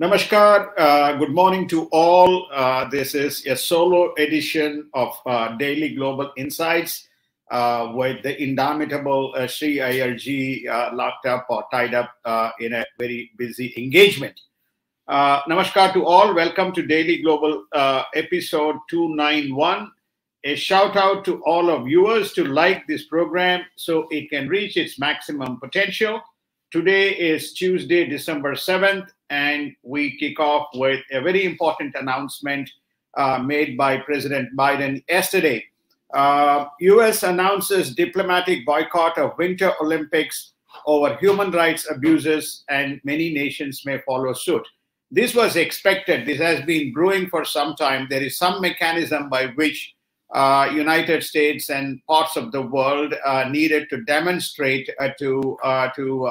Namaskar. Uh, good morning to all. Uh, this is a solo edition of uh, Daily Global Insights uh, with the indomitable uh, Sri IRG uh, locked up or tied up uh, in a very busy engagement. Namaskar to all. Welcome to Daily Global episode 291. A shout out to all of viewers to like this program so it can reach its maximum potential. Today is Tuesday, December 7th, and we kick off with a very important announcement uh, made by President Biden yesterday. Uh, US announces diplomatic boycott of Winter Olympics over human rights abuses, and many nations may follow suit. This was expected. This has been brewing for some time. There is some mechanism by which uh, United States and parts of the world uh, needed to demonstrate uh, to uh, to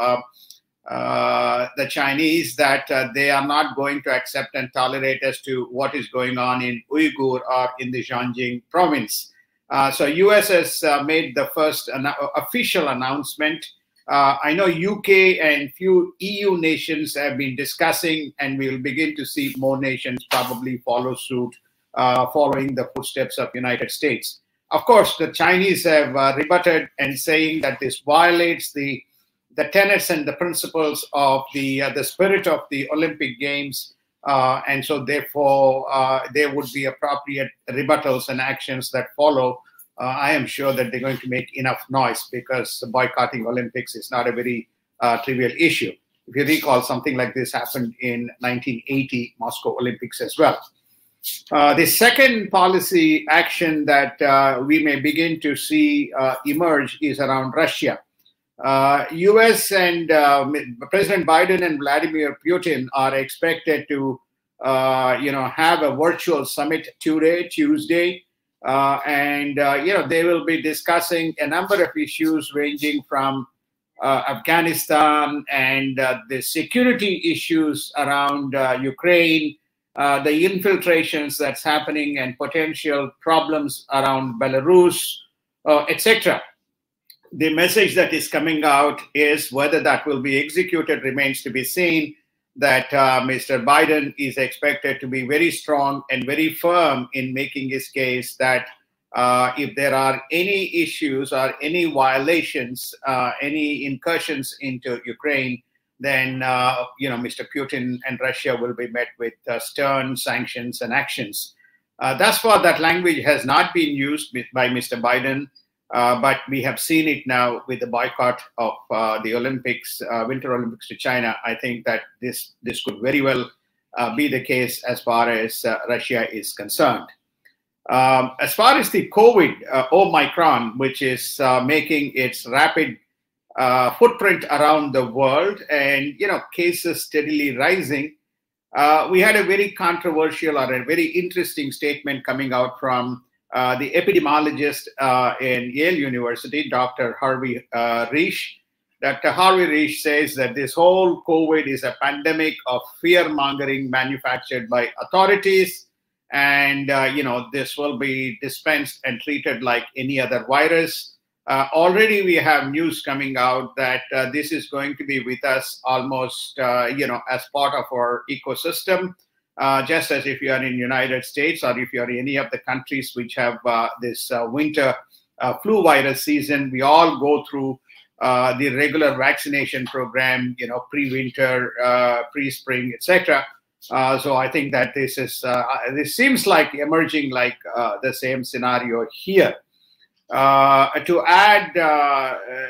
uh, the Chinese that uh, they are not going to accept and tolerate as to what is going on in Uyghur or in the Xinjiang province. Uh, so US has uh, made the first an- official announcement. Uh, I know UK and few EU nations have been discussing, and we'll begin to see more nations probably follow suit, uh, following the footsteps of United States. Of course, the Chinese have rebutted and saying that this violates the the tenets and the principles of the uh, the spirit of the Olympic Games, uh, and so therefore uh, there would be appropriate rebuttals and actions that follow. I am sure that they're going to make enough noise because boycotting Olympics is not a very trivial issue. If you recall, something like this happened in 1980 Moscow Olympics as well. Uh, the second policy action that uh, we may begin to see uh, emerge is around Russia. Uh, U.S. and uh, President Biden and Vladimir Putin are expected to, uh, you know, have a virtual summit today, Tuesday, uh, and uh, you know they will be discussing a number of issues ranging from uh, Afghanistan and the security issues around Ukraine, the infiltrations that's happening, and potential problems around Belarus, etc the message that is coming out is whether that will be executed remains to be seen. That uh, Mr. Biden is expected to be very strong and very firm in making his case that uh, if there are any issues or any violations, uh, any incursions into Ukraine, then uh, you know Mr. Putin and Russia will be met with uh, stern sanctions and actions. Uh, thus far, that language has not been used by Mr. Biden. Uh, but we have seen it now with the boycott of uh, the Olympics, uh, Winter Olympics to China. I think that this this could very well uh, be the case as far as uh, Russia is concerned. Um, as far as the COVID Omicron, which is making its rapid footprint around the world, and you know cases steadily rising. we had a very controversial or a very interesting statement coming out from uh, the epidemiologist uh, in Yale University, Dr. Harvey uh. Dr. Harvey Risch says that this whole COVID is a pandemic of fear mongering manufactured by authorities. And, uh, you know, this will be dispensed and treated like any other virus. Uh, already we have news coming out that this is going to be with us almost, you know, as part of our ecosystem uh, just as if you are in United States or if you are in any of the countries which have uh, this uh, winter uh, flu virus season, we all go through uh, the regular vaccination program, you know, pre-winter, uh, pre-spring, etc. so I think that this is this seems like emerging like the same scenario here. to add,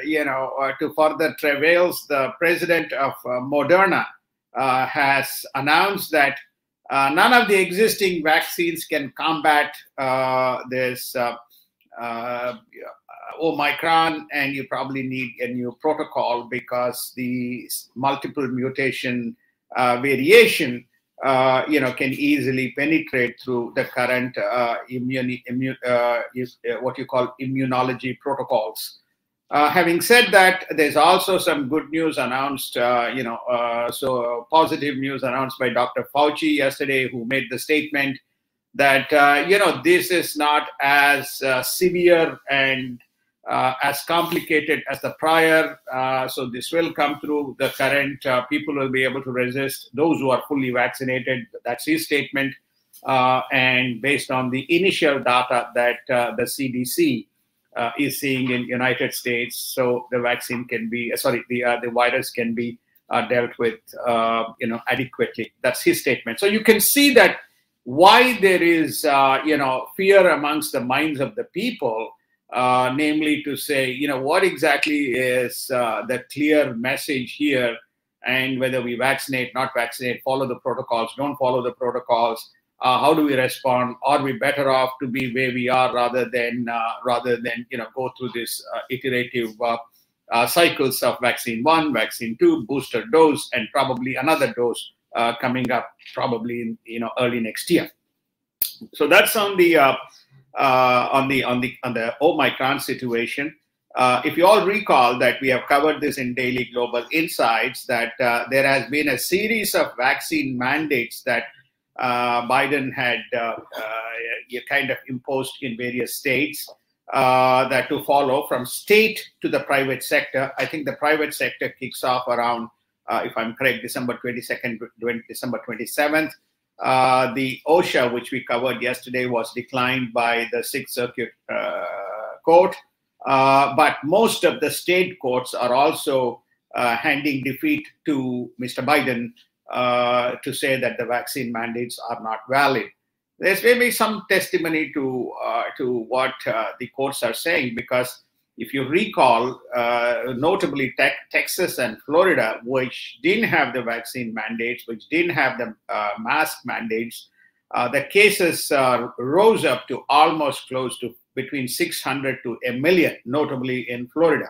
you know, to further travails, the president of Moderna has announced that uh, none of the existing vaccines can combat uh, this uh, uh Omicron, and you probably need a new protocol because the multiple mutation uh, variation, you know, can easily penetrate through the current immune, immune what you call immunology protocols. Uh, having said that, there's also some good news announced, uh, you know, uh, so positive news announced by Dr. Fauci yesterday, who made the statement that, uh, you know, this is not as uh, severe and uh, as complicated as the prior. So this will come through the current. People will be able to resist those who are fully vaccinated. That's his statement. And based on the initial data that the CDC uh, is seeing in United States, so the vaccine can be sorry, the the virus can be dealt with, you know, adequately. That's his statement. So you can see that why there is, you know, fear amongst the minds of the people uh, namely to say, you know, what exactly is uh, the clear message here, and whether we vaccinate, not vaccinate, follow the protocols, don't follow the protocols. Uh, how do we respond? Are we better off to be where we are rather than uh, rather than you know go through this uh, iterative cycles of vaccine one, vaccine two, booster dose, and probably another dose coming up probably in you know early next year. So that's on the uh, on the on the on the Omicron situation. Uh, if you all recall that we have covered this in daily global insights, that uh, there has been a series of vaccine mandates that uh, Biden had uh, uh, kind of imposed in various states that to follow from state to the private sector. I think the private sector kicks off around, if I'm correct, December 22nd, December 27th. Uh, the OSHA, which we covered yesterday, was declined by the Sixth Circuit uh, Court. Uh, but most of the state courts are also uh, handing defeat to Mr. Biden uh, to say that the vaccine mandates are not valid. There's maybe some testimony to to what the courts are saying because if you recall, uh, notably te- Texas and Florida, which didn't have the vaccine mandates, which didn't have the uh, mask mandates, uh, the cases uh, rose up to almost close to between 600 to a million, notably in Florida.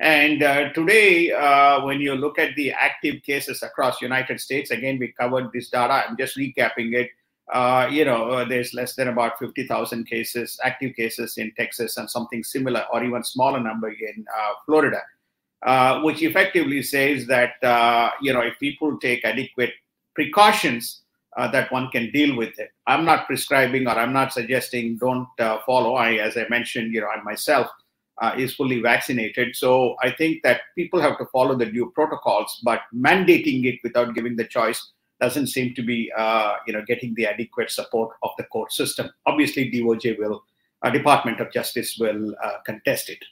And uh, today, uh, when you look at the active cases across United States, again, we covered this data. I'm just recapping it uh, you know, uh, there's less than about 50,000 cases, active cases in Texas, and something similar or even smaller number in uh, Florida, uh, which effectively says that, you know, if people take adequate precautions, that one can deal with it. I'm not prescribing or I'm not suggesting don't follow. I, as I mentioned, you know, I myself is fully vaccinated. So I think that people have to follow the due protocols, but mandating it without giving the choice doesn't seem to be uh, you know getting the adequate support of the court system. Obviously, DOJ will, uh, Department of Justice will uh, contest it.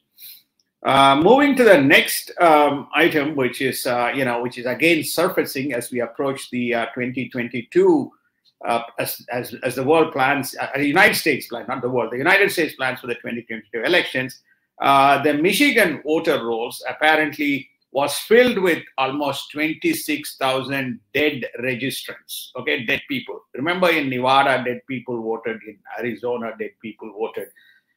Uh, moving to the next um, item, which is uh, you know which is again surfacing as we approach the 2022. as, as, as the world plans, the United States plan, not the world, the United States plans for the 2022 elections. The Michigan voter rolls apparently was filled with almost 26,000 dead registrants, okay, dead people. Remember in Nevada, dead people voted, in Arizona, dead people voted.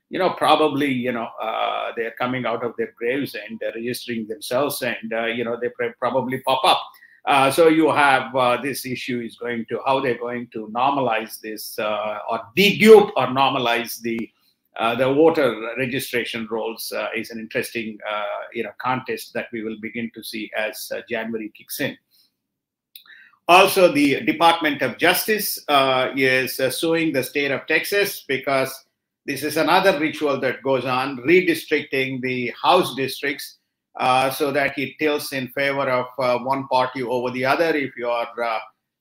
You know, probably, you know, uh, they're coming out of their graves and they're registering themselves and, uh, you know, they probably pop up. Uh, so you have uh, this issue is going to how they're going to normalize this uh, or dedupe or normalize the uh, the voter registration rolls uh, is an interesting uh, you know contest that we will begin to see as uh, January kicks in. Also, the Department of Justice uh, is suing the state of Texas because this is another ritual that goes on, redistricting the House districts so that it tilts in favor of one party over the other. If you are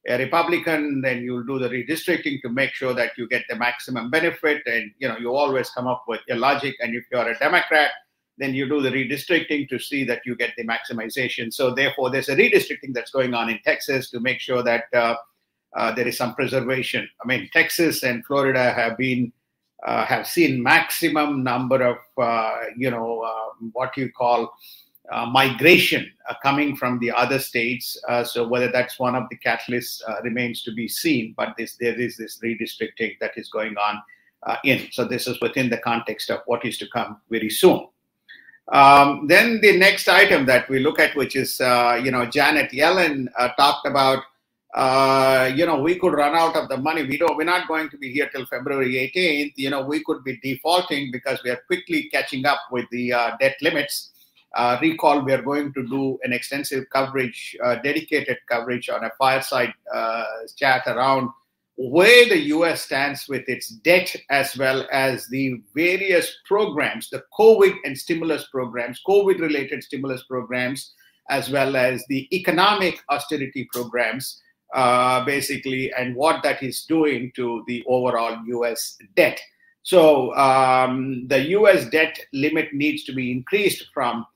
a Republican, then you'll do the redistricting to make sure that you get the maximum benefit. And you know, you always come up with a logic. And if you're a Democrat, then you do the redistricting to see that you get the maximization. So therefore, there's a redistricting that's going on in Texas to make sure that uh, uh, there is some preservation. I mean, Texas and Florida have been uh, have seen maximum number of uh, you know uh, what you call migration uh, coming from the other states. Uh, so whether that's one of the catalysts uh, remains to be seen. But this, there is this redistricting that is going on uh, in. So this is within the context of what is to come very soon. Um, then the next item that we look at, which is uh, you know Janet Yellen talked about. you know, we could run out of the money. We don't. We're not going to be here till February 18th. You know, we could be defaulting because we are quickly catching up with the debt limits. Uh, recall, we are going to do an extensive coverage, uh, dedicated coverage on a fireside uh, chat around where the US stands with its debt as well as the various programs, the COVID and stimulus programs, COVID related stimulus programs, as well as the economic austerity programs, uh, basically, and what that is doing to the overall US debt. So um, the US debt limit needs to be increased from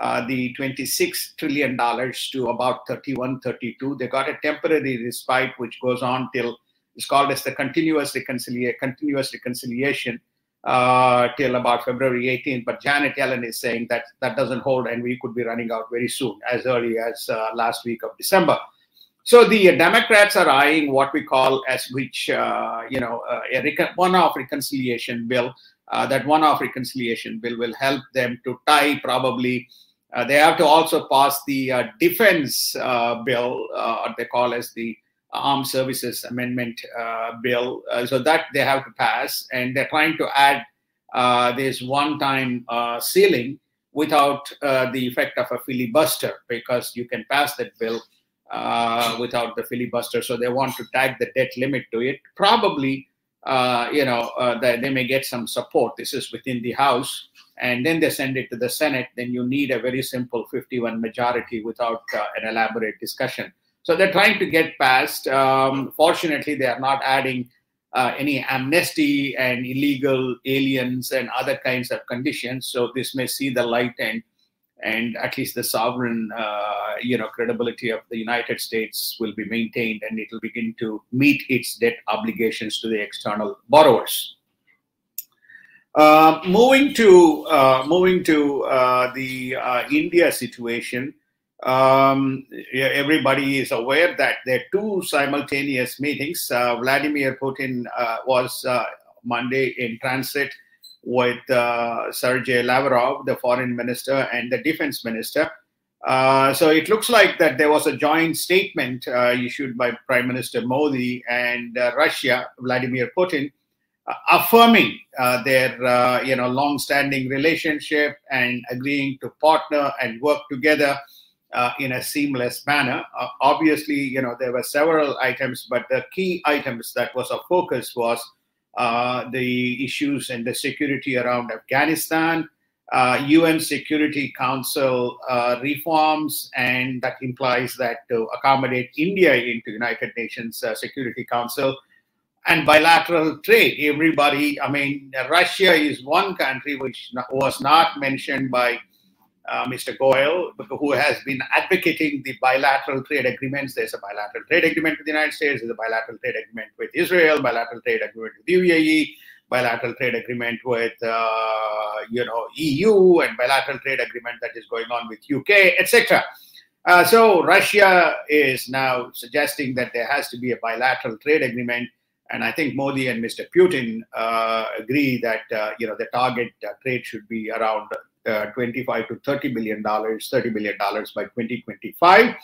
uh, the 26 trillion dollars to about 31 32 they got a temporary respite which goes on till it's called as the continuous reconciliation, continuous reconciliation uh, till about February 18th. But Janet Yellen is saying that that doesn't hold, and we could be running out very soon, as early as uh, last week of December. So the Democrats are eyeing what we call as which uh, you know uh, a one-off reconciliation bill. Uh, that one-off reconciliation bill will help them to tie probably. Uh, they have to also pass the defense bill, or they call as the Armed Services Amendment uh, Bill. Uh, so that they have to pass, and they're trying to add uh, this one-time uh, ceiling without uh, the effect of a filibuster, because you can pass that bill uh, without the filibuster. So they want to tag the debt limit to it. Probably, you know, they, they may get some support. This is within the House and then they send it to the Senate, then you need a very simple 51 majority without uh, an elaborate discussion. So they're trying to get past. Um, fortunately, they are not adding uh, any amnesty and illegal aliens and other kinds of conditions. So this may see the light and and at least the sovereign, uh, you know, credibility of the United States will be maintained, and it will begin to meet its debt obligations to the external borrowers. Uh, moving to uh, moving to uh, the uh, India situation, um, everybody is aware that there are two simultaneous meetings. Uh, Vladimir Putin was Monday in transit with Sergei Lavrov, the foreign minister, and the defense minister. So it looks like that there was a joint statement issued by Prime Minister Modi and Russia, Vladimir Putin, affirming their you know long-standing relationship and agreeing to partner and work together uh, in a seamless manner. Uh, obviously, you know, there were several items, but the key items that was of focus was uh, the issues and the security around Afghanistan, UN uh, Security Council uh, reforms, and that implies that to accommodate India into United Nations uh, Security Council, and bilateral trade. Everybody, I mean, Russia is one country which was not mentioned by uh, Mr. Goyal, who has been advocating the bilateral trade agreements. There's a bilateral trade agreement with the United States, there's a bilateral trade agreement with Israel, bilateral trade agreement with UAE, bilateral trade agreement with uh, you know EU, and bilateral trade agreement that is going on with UK, etc. Uh, so Russia is now suggesting that there has to be a bilateral trade agreement, and I think Modi and Mr. Putin uh, agree that uh, you know the target uh, trade should be around uh, 25 to 30 billion dollars 30 billion dollars by 2025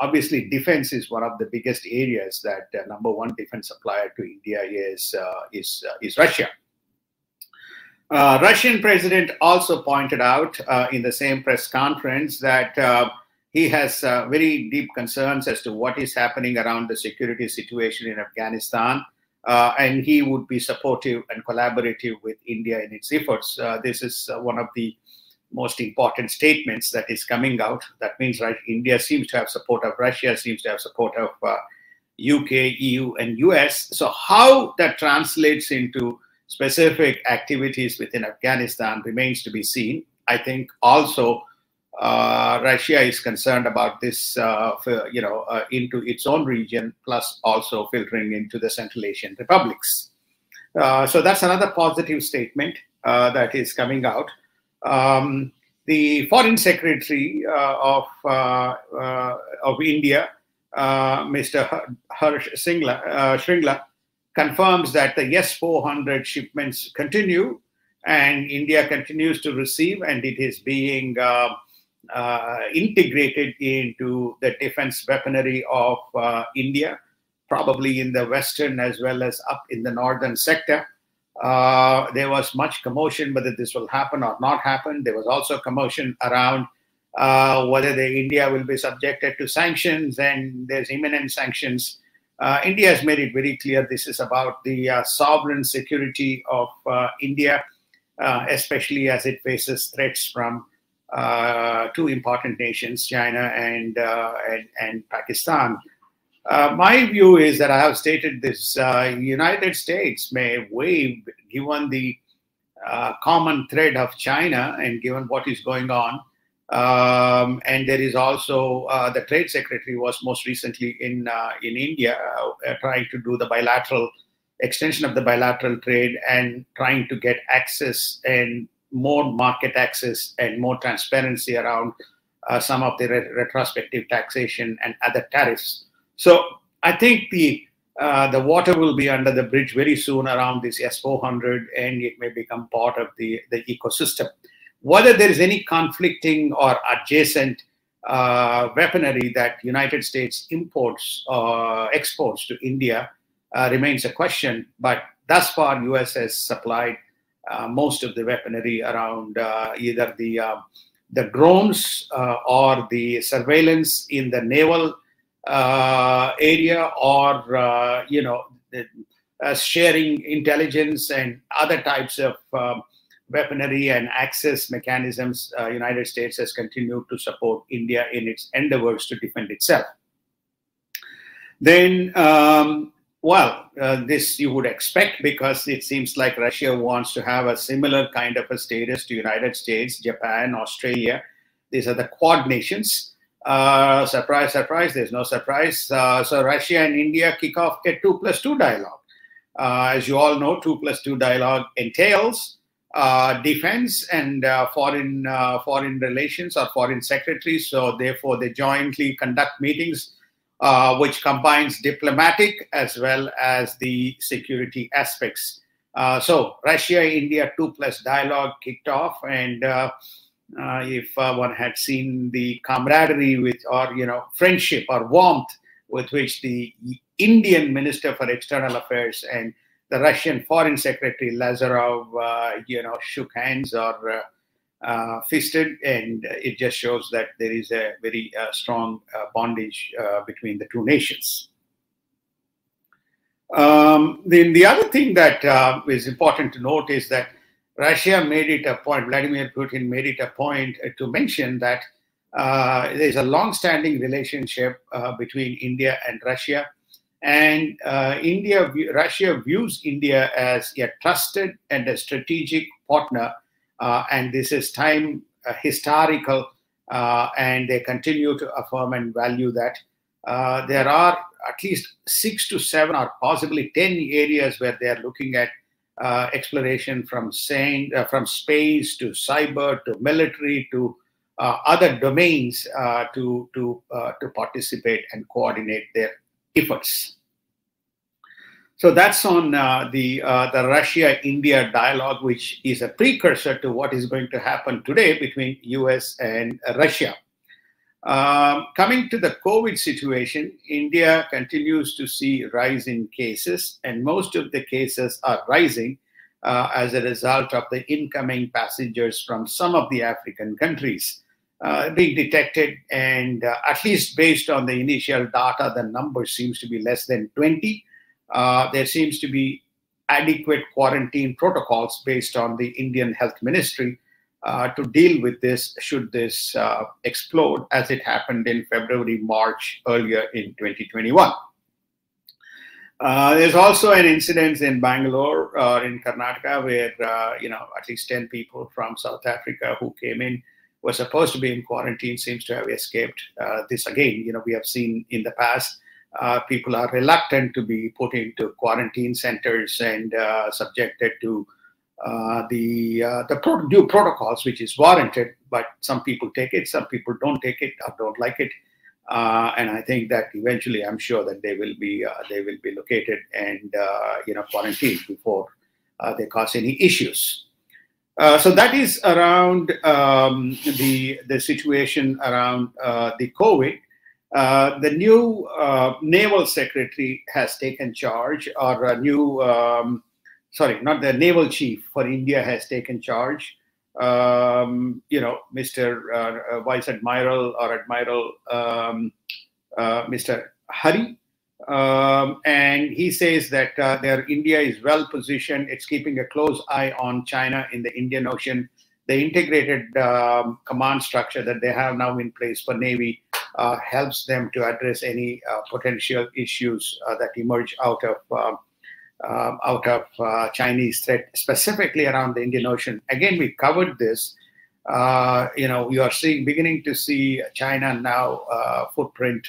obviously defense is one of the biggest areas that uh, number one defense supplier to india is uh, is uh, is russia uh, russian president also pointed out uh, in the same press conference that he has very deep concerns as to what is happening around the security situation in afghanistan uh, and he would be supportive and collaborative with India in its efforts. Uh, this is uh, one of the most important statements that is coming out. That means, right, India seems to have support of Russia, seems to have support of UK, uh, EU, and US. So, how that translates into specific activities within Afghanistan remains to be seen. I think also Russia is concerned about this, uh, for, you know, uh, into its own region, plus also filtering into the Central Asian republics. Uh, so that's another positive statement uh, that is coming out. Um, the Foreign Secretary uh, of of India, Mr. Harsh Singla, Shringla, confirms that the S-400 shipments continue and India continues to receive, and it is being uh, uh, integrated into the defense weaponry of uh, India, probably in the western as well as up in the northern sector. Uh, there was much commotion whether this will happen or not happen. There was also commotion around uh, whether the India will be subjected to sanctions, and there's imminent sanctions Uh, India has made it very clear this is about the uh, sovereign security of uh, India, uh, especially as it faces threats from uh, two important nations, China and, uh, and, and, Pakistan. my view is that I have stated this United States may waive, given the common thread of China and given what is going on, um, and there is also uh, the trade secretary was most recently in uh, in India uh, trying to do the bilateral extension of the bilateral trade and trying to get access and more market access and more transparency around uh, some of the re retrospective taxation and other tariffs. So I think the uh, the water will be under the bridge very soon around this S400 and it may become part of the, the ecosystem whether there is any conflicting or adjacent uh, weaponry that United States imports or uh, exports to India uh, remains a question. But thus far, US has supplied most of the weaponry around uh, either the uh, the drones or the surveillance in the naval area, or you know, the, sharing intelligence and other types of um, weaponry and access mechanisms, uh, United States has continued to support India in its endeavors to defend itself. Then, um, well, uh, this you would expect because it seems like Russia wants to have a similar kind of a status to United States, Japan, Australia. These are the Quad nations. Uh, surprise, surprise, there's no surprise. Uh, so Russia and India kick off a two plus two dialogue. Uh, as you all know, two plus two dialogue entails uh, defense and uh, foreign foreign relations or foreign secretaries. So therefore, they jointly conduct meetings, uh, which combines diplomatic as well as the security aspects. Uh, so Russia-India two plus dialogue kicked off, and uh, if one had seen the camaraderie with or you know friendship or warmth with which the Indian Minister for External Affairs and the Russian Foreign Secretary Lazarov, uh, you know, shook hands or uh, uh, fisted, and it just shows that there is a very uh, strong uh, bondage uh, between the two nations. Um, then the other thing that is important to note is that Russia made it a point, Vladimir Putin made it a point to mention that there's a long-standing relationship between India and Russia and uh, India, Russia views India as a trusted and a strategic partner, uh, and this is time uh, historical, uh, and they continue to affirm and value that. Uh, there are at least six to seven, or possibly ten areas where they are looking at uh, exploration from saying, from space to cyber to military to other domains to to to participate and coordinate their efforts. So that's on uh, the uh, the Russia-India dialogue, which is a precursor to what is going to happen today between U.S. and Russia. Um, coming to the COVID situation, India continues to see rise in cases, and most of the cases are rising uh, as a result of the incoming passengers from some of the African countries uh, being detected. And uh, at least based on the initial data, the number seems to be less than 20. Uh, there seems to be adequate quarantine protocols based on the Indian Health Ministry uh, to deal with this should this uh, explode as it happened in February, March earlier in 2021. Uh, there's also an incident in Bangalore uh, in Karnataka where, uh, you know, at least 10 people from South Africa who came in were supposed to be in quarantine seems to have escaped. Uh, this again, you know, we have seen in the past uh, people are reluctant to be put into quarantine centers and uh, subjected to uh, the uh, the pro- due protocols, which is warranted. But some people take it, some people don't take it or don't like it. Uh, and I think that eventually, I'm sure that they will be uh, they will be located and you know quarantined before they cause any issues. so that is around um, the the situation around the COVID. Uh, the new uh, naval secretary has taken charge, or a new, um, sorry, not the naval chief for India has taken charge. Um, you know, Mr. Uh, uh Vice Admiral or Admiral um, uh, Mr. Hari. Um, and he says that their India is well positioned. It's keeping a close eye on China in the Indian Ocean. The integrated um, command structure that they have now in place for Navy uh, helps them to address any uh, potential issues uh, that emerge out of um, um, out of uh, Chinese threat, specifically around the Indian Ocean. Again, we covered this. You know, you are seeing beginning to see China now footprint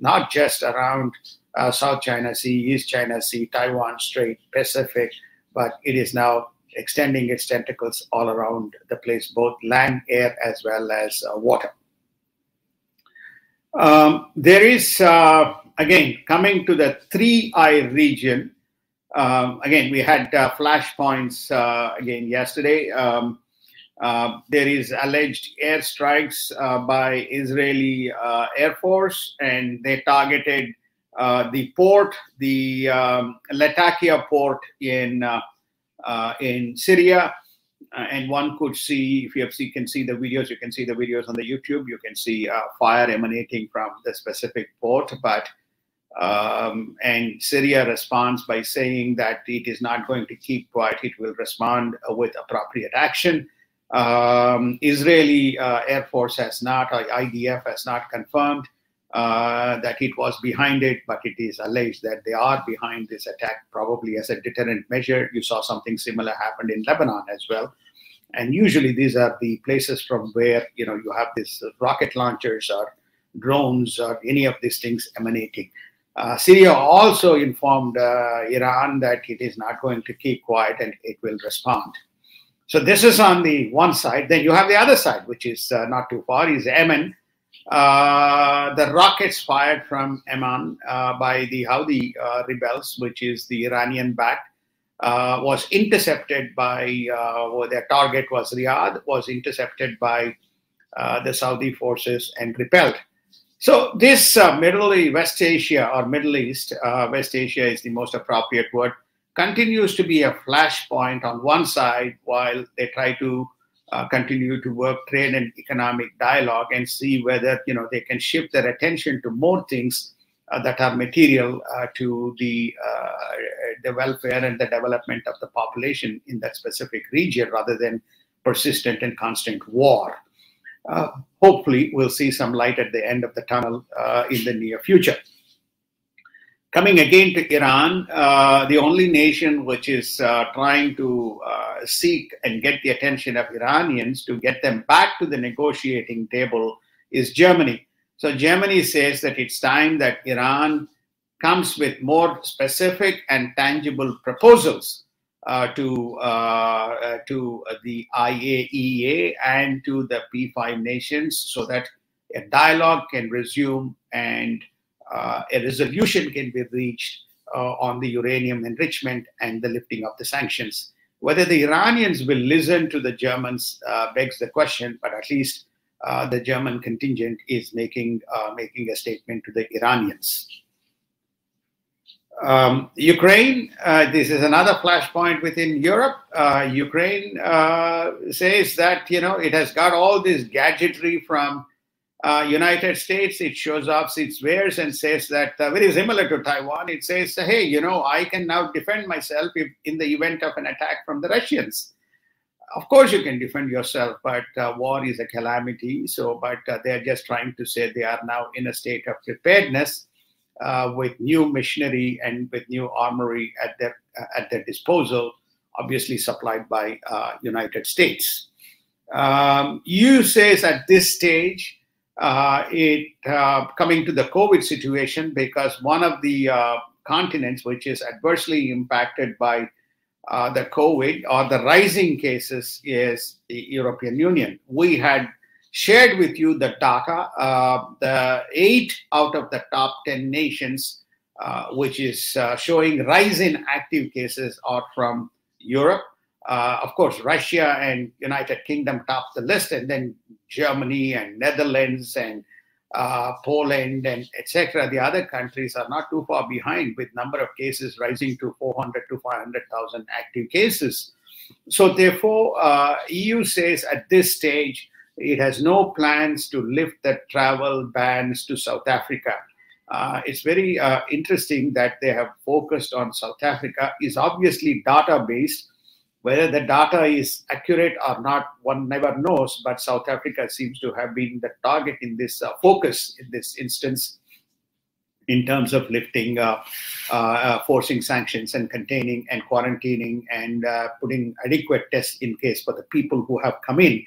not just around uh, South China Sea, East China Sea, Taiwan Strait, Pacific, but it is now extending its tentacles all around the place, both land, air, as well as uh, water. Um, there is, uh, again, coming to the Three Eye region. Um, again, we had uh, flashpoints uh, again yesterday. Um, uh, there is alleged airstrikes uh, by Israeli uh, Air Force, and they targeted the port, the um, Latakia port in in Syria. And one could see, if you have see, can see the videos, you can see the videos on the YouTube. You can see fire emanating from the specific port, but um, and Syria responds by saying that it is not going to keep quiet; it will respond with appropriate action. Um, Israeli uh, Air Force has not, IDF has not confirmed uh, that it was behind it, but it is alleged that they are behind this attack, probably as a deterrent measure. You saw something similar happened in Lebanon as well. And usually these are the places from where you know you have these rocket launchers or drones or any of these things emanating. Uh, Syria also informed uh, Iran that it is not going to keep quiet and it will respond. So this is on the one side. Then you have the other side, which is uh, not too far, is Yemen. Uh, the rockets fired from Yemen uh, by the Houthi uh, rebels, which is the Iranian-backed, uh, was intercepted by, uh, their target was Riyadh, was intercepted by the Saudi forces and repelled. So this Middle East, West Asia or Middle East, West Asia is the most appropriate word, continues to be a flashpoint on one side while they try to uh, continue to work trade and economic dialogue and see whether you know they can shift their attention to more things uh, that are material uh, to the uh, the welfare and the development of the population in that specific region rather than persistent and constant war. Uh, hopefully, we'll see some light at the end of the tunnel uh, in the near future. Coming again to Iran, uh, the only nation which is uh, trying to uh, seek and get the attention of Iranians to get them back to the negotiating table is Germany. So Germany says that it's time that Iran comes with more specific and tangible proposals uh, to uh, uh, to the IAEA and to the P5 nations, so that a dialogue can resume and a resolution can be reached uh, on the uranium enrichment and the lifting of the sanctions. Whether the Iranians will listen to the Germans uh, begs the question, but at least the German contingent is making making a statement to the Iranians. Um, Ukraine, uh, this is another flashpoint within Europe. Uh, Ukraine uh, says that you know it has got all this gadgetry from uh, United States, it shows off its wares and says that uh, very similar to Taiwan. It says, "Hey, you know, I can now defend myself if, in the event of an attack from the Russians." Of course, you can defend yourself, but uh, war is a calamity. So, but uh, they are just trying to say they are now in a state of preparedness uh, with new machinery and with new armory at their uh, at their disposal, obviously supplied by United States. Um, EU says at this stage uh, it uh, coming to the COVID situation because one of the uh, continents which is adversely impacted by uh, the COVID or the rising cases is the European Union. We had shared with you the data. Uh, the eight out of the top 10 nations, uh, which is showing rise in active cases, are from Europe. Of course, Russia and United Kingdom top the list, and then Germany and Netherlands and uh, Poland and etc. The other countries are not too far behind, with number of cases rising to 400 to 500,000 active cases. So therefore, uh, EU says at this stage it has no plans to lift the travel bans to South Africa. uh, it's very uh, interesting that they have focused on South Africa. is obviously data based. Whether the data is accurate or not, one never knows. But South Africa seems to have been the target in this uh, focus in this instance, in terms of lifting, uh, uh, uh, forcing sanctions and containing and quarantining and putting adequate tests in case for the people who have come in.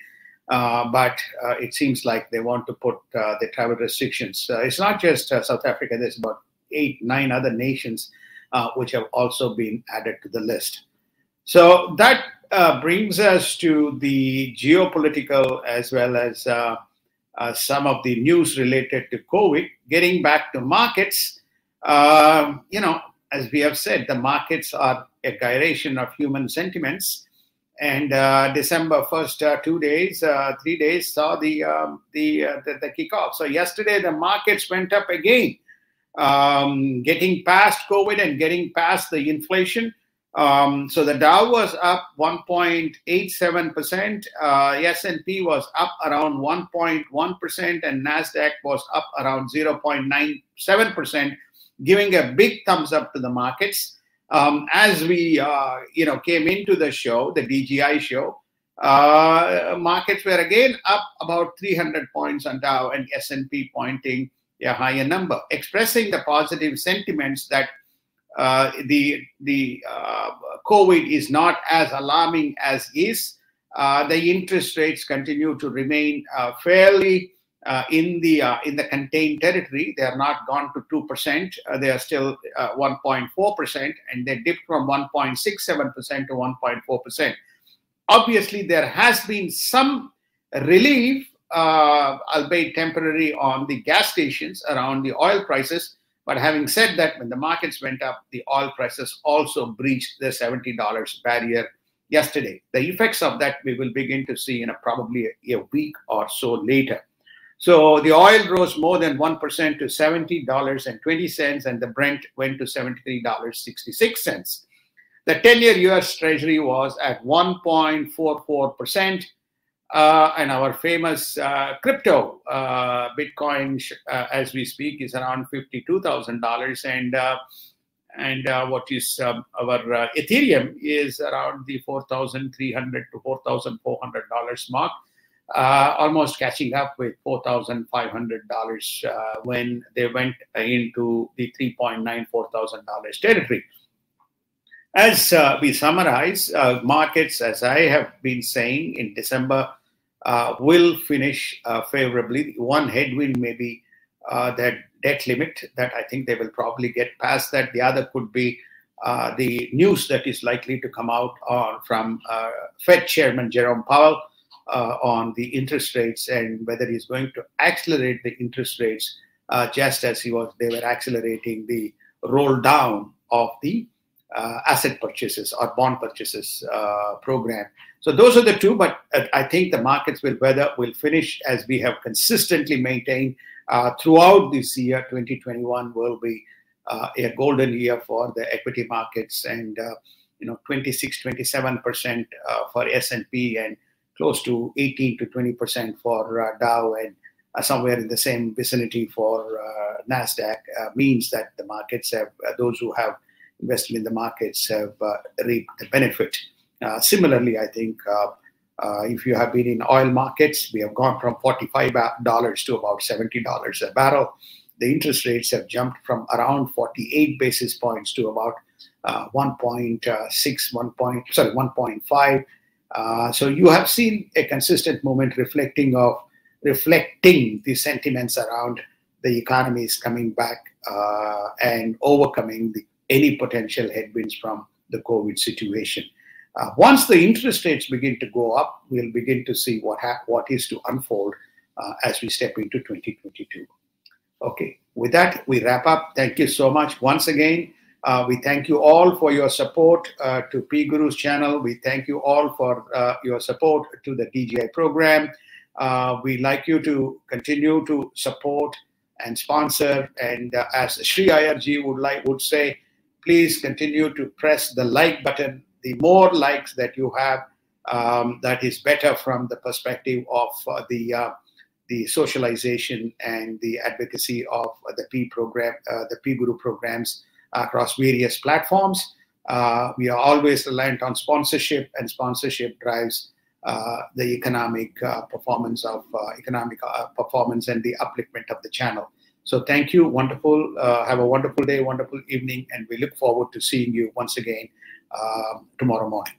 Uh, but uh, it seems like they want to put uh, the travel restrictions. it's not just South Africa, there's about eight, nine other nations which have also been added to the list. So that brings us to the geopolitical as well as uh, some of the news related to COVID. Getting back to markets, uh, you know, as we have said, the markets are a gyration of human sentiments and uh, December first uh, two days, uh, three days saw the um, the, uh, the, the kickoff. So yesterday the markets went up again, um, getting past COVID and getting past the inflation. Um, so the Dow was up 1.87 percent, uh, S&P was up around 1.1 percent, and Nasdaq was up around 0.97 percent, giving a big thumbs up to the markets. Um, as we uh, you know came into the show, the DGI show, uh, markets were again up about 300 points on Dow and S&P pointing a higher number, expressing the positive sentiments that uh, the the uh, COVID is not as alarming as is. Uh, the interest rates continue to remain uh, fairly uh, in the in the contained territory. They are not gone to two percent. They are still one point four percent, and they dipped from one point six seven percent to one point four percent. Obviously, there has been some relief, albeit temporary, on the gas stations around the oil prices. But having said that, when the markets went up, the oil prices also breached the seventy dollars barrier yesterday. The effects of that we will begin to see in a, probably a, a week or so later. So the oil rose more than 1% to $70.20, and the Brent went to $73.66. The 10 year US Treasury was at 1.44%. Uh, and our famous uh, crypto, uh, Bitcoin, uh, as we speak, is around $52,000. And uh, and uh, what is um, our Ethereum is around the 4,300 to $4,400 mark uh, almost catching up with $4,500 uh, when they went into the $3.94,000 territory. As uh, we summarize, uh, markets, as I have been saying in December, uh, will finish uh, favorably. One headwind may be that debt limit that I think they will probably get past that. The other could be the news that is likely to come out on, from Fed Chairman Jerome Powell uh, on the interest rates and whether he's going to accelerate the interest rates uh, just as he was they were accelerating the roll down of the uh, asset purchases or bond purchases uh, program. So those are the two, but I think the markets will weather will finish as we have consistently maintained uh, throughout this year. 2021 will be uh, a golden year for the equity markets, and you know 26, 27 percent for S&P and close to 18 to 20 percent for uh, Dow and uh, somewhere in the same vicinity for uh, Nasdaq means that the markets have those who have invested in the markets have reaped the benefit. similarly, I think. Uh, if you have been in oil markets, we have gone from $45 to about $70 a barrel. The interest rates have jumped from around 48 basis points to about uh, 1.6, 1. Point, sorry, 1.5. Uh, so you have seen a consistent movement reflecting of reflecting the sentiments around the economy is coming back uh, and overcoming the, any potential headwinds from the COVID situation. Uh, once the interest rates begin to go up, we'll begin to see what ha- what is to unfold uh, as we step into 2022. Okay, with that we wrap up. Thank you so much once again. Uh, we thank you all for your support uh, to PGurus channel. We thank you all for uh, your support to the DGI program. Uh, we like you to continue to support and sponsor. And as Sri IRG would like would say, please continue to press the like button. The more likes that you have, um, that is better from the perspective of uh, the the socialization and the advocacy of the P program, uh, the P Guru programs across various platforms. Uh, we are always reliant on sponsorship, and sponsorship drives uh, the economic uh, performance of uh, economic uh, performance and the upliftment of the channel. So thank you. Wonderful. Uh, have a wonderful day, wonderful evening, and we look forward to seeing you once again uh, tomorrow morning.